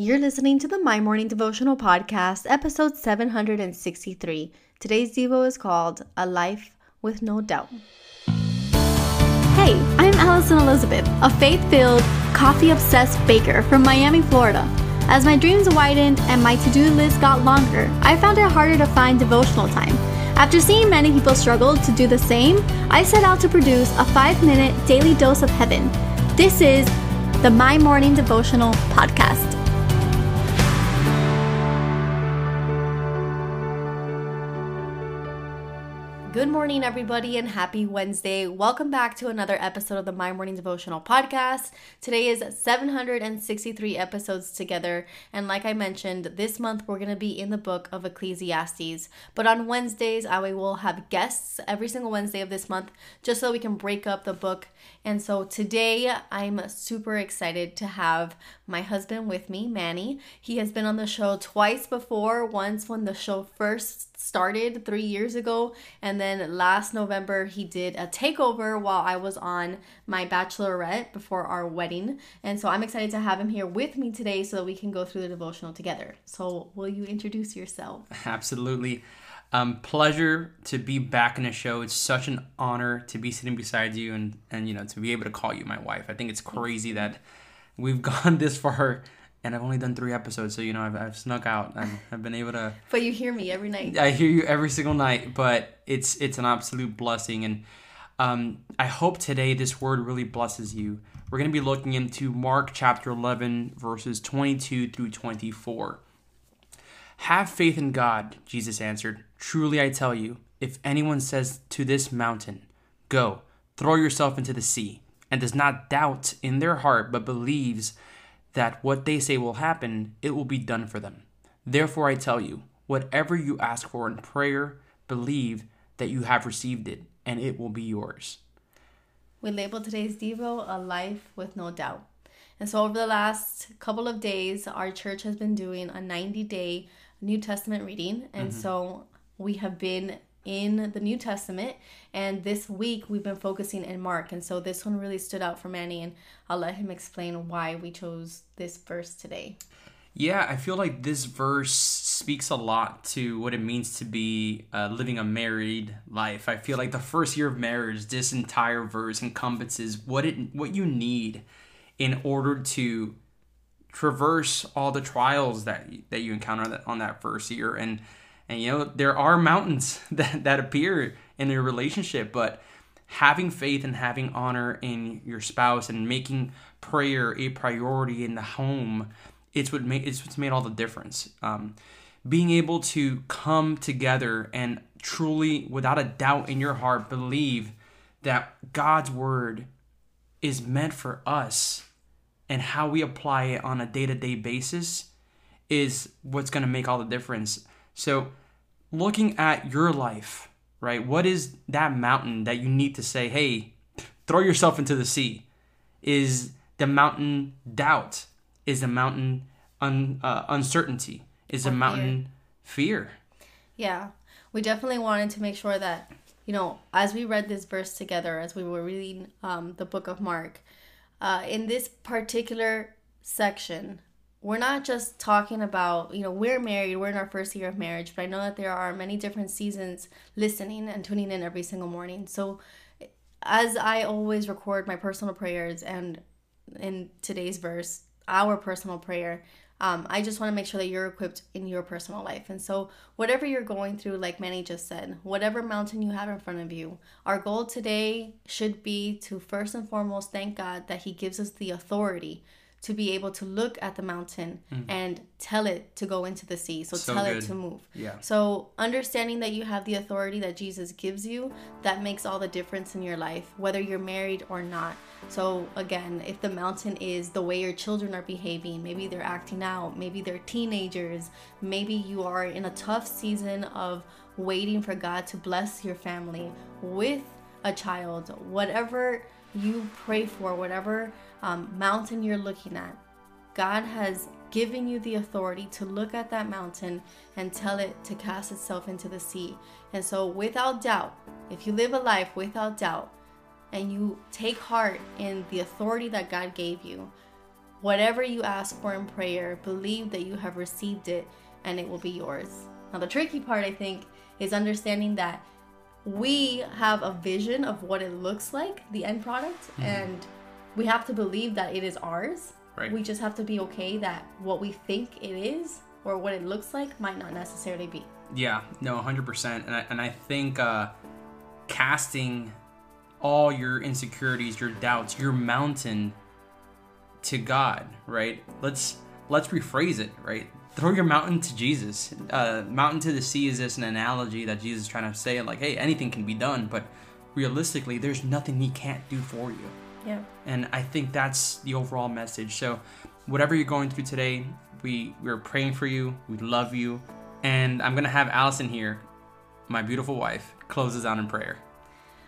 You're listening to the My Morning Devotional Podcast, episode 763. Today's Devo is called A Life with No Doubt. Hey, I'm Alison Elizabeth, a faith filled, coffee obsessed baker from Miami, Florida. As my dreams widened and my to do list got longer, I found it harder to find devotional time. After seeing many people struggle to do the same, I set out to produce a five minute daily dose of heaven. This is the My Morning Devotional Podcast. Good morning, everybody, and happy Wednesday. Welcome back to another episode of the My Morning Devotional Podcast. Today is 763 episodes together, and like I mentioned, this month we're going to be in the book of Ecclesiastes. But on Wednesdays, I will have guests every single Wednesday of this month just so we can break up the book. And so today, I'm super excited to have my husband with me, Manny. He has been on the show twice before, once when the show first started three years ago, and then last November, he did a takeover while I was on my bachelorette before our wedding. And so I'm excited to have him here with me today so that we can go through the devotional together. So, will you introduce yourself? Absolutely. Um, pleasure to be back in a show. It's such an honor to be sitting beside you and, and you know to be able to call you my wife. I think it's crazy that we've gone this far and I've only done three episodes, so you know I've, I've snuck out. I've, I've been able to. but you hear me every night. I hear you every single night, but it's it's an absolute blessing, and um, I hope today this word really blesses you. We're going to be looking into Mark chapter eleven, verses twenty-two through twenty-four. Have faith in God, Jesus answered. Truly I tell you, if anyone says to this mountain, "Go, throw yourself into the sea," and does not doubt in their heart, but believes that what they say will happen, it will be done for them. Therefore, I tell you, whatever you ask for in prayer, believe that you have received it, and it will be yours. We labeled today's Devo a life with no doubt. And so, over the last couple of days, our church has been doing a 90 day New Testament reading. And mm-hmm. so, we have been in the New Testament. And this week we've been focusing in Mark. And so this one really stood out for Manny. And I'll let him explain why we chose this verse today. Yeah, I feel like this verse speaks a lot to what it means to be uh, living a married life. I feel like the first year of marriage, this entire verse encompasses what it what you need in order to traverse all the trials that that you encounter on that first year and and you know, there are mountains that, that appear in your relationship, but having faith and having honor in your spouse and making prayer a priority in the home, it's what made it's what's made all the difference. Um, being able to come together and truly, without a doubt in your heart, believe that God's word is meant for us and how we apply it on a day to day basis is what's going to make all the difference. So, looking at your life, right? What is that mountain that you need to say, hey, throw yourself into the sea? Is the mountain doubt? Is the mountain un, uh, uncertainty? Is the mountain fear? Yeah, we definitely wanted to make sure that, you know, as we read this verse together, as we were reading um, the book of Mark, uh, in this particular section, we're not just talking about, you know, we're married, we're in our first year of marriage, but I know that there are many different seasons listening and tuning in every single morning. So, as I always record my personal prayers and in today's verse, our personal prayer, um, I just want to make sure that you're equipped in your personal life. And so, whatever you're going through, like Manny just said, whatever mountain you have in front of you, our goal today should be to first and foremost thank God that He gives us the authority to be able to look at the mountain mm. and tell it to go into the sea. So, so tell good. it to move. Yeah. So understanding that you have the authority that Jesus gives you, that makes all the difference in your life, whether you're married or not. So again, if the mountain is the way your children are behaving, maybe they're acting out, maybe they're teenagers, maybe you are in a tough season of waiting for God to bless your family with a child, whatever you pray for, whatever um, mountain you're looking at, God has given you the authority to look at that mountain and tell it to cast itself into the sea. And so, without doubt, if you live a life without doubt and you take heart in the authority that God gave you, whatever you ask for in prayer, believe that you have received it and it will be yours. Now, the tricky part, I think, is understanding that we have a vision of what it looks like, the end product, mm-hmm. and we have to believe that it is ours. Right. We just have to be okay that what we think it is or what it looks like might not necessarily be. Yeah, no, 100%. And I, and I think uh, casting all your insecurities, your doubts, your mountain to God, right? Let's let's rephrase it, right? Throw your mountain to Jesus. Uh, mountain to the sea is just an analogy that Jesus is trying to say, like, hey, anything can be done, but realistically, there's nothing He can't do for you. Yeah. And I think that's the overall message. So, whatever you're going through today, we we're praying for you. We love you, and I'm gonna have Alison here, my beautiful wife, closes out in prayer.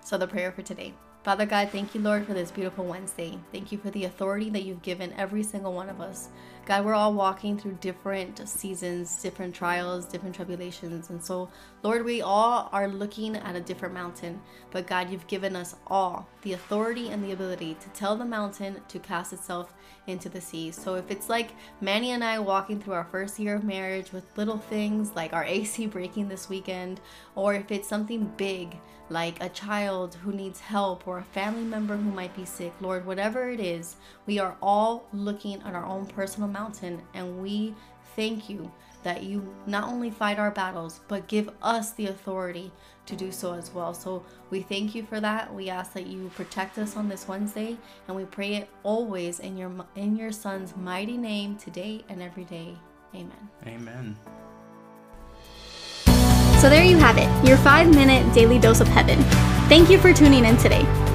So, the prayer for today. Father God, thank you, Lord, for this beautiful Wednesday. Thank you for the authority that you've given every single one of us. God, we're all walking through different seasons, different trials, different tribulations. And so, Lord, we all are looking at a different mountain. But God, you've given us all the authority and the ability to tell the mountain to cast itself into the sea. So if it's like Manny and I walking through our first year of marriage with little things like our AC breaking this weekend, or if it's something big like a child who needs help or a family member who might be sick, Lord, whatever it is, we are all looking at our own personal mountain and we thank you that you not only fight our battles, but give us the authority to do so as well. So we thank you for that. We ask that you protect us on this Wednesday, and we pray it always in your in your Son's mighty name, today and every day. Amen. Amen. So there you have it, your five minute daily dose of heaven. Thank you for tuning in today.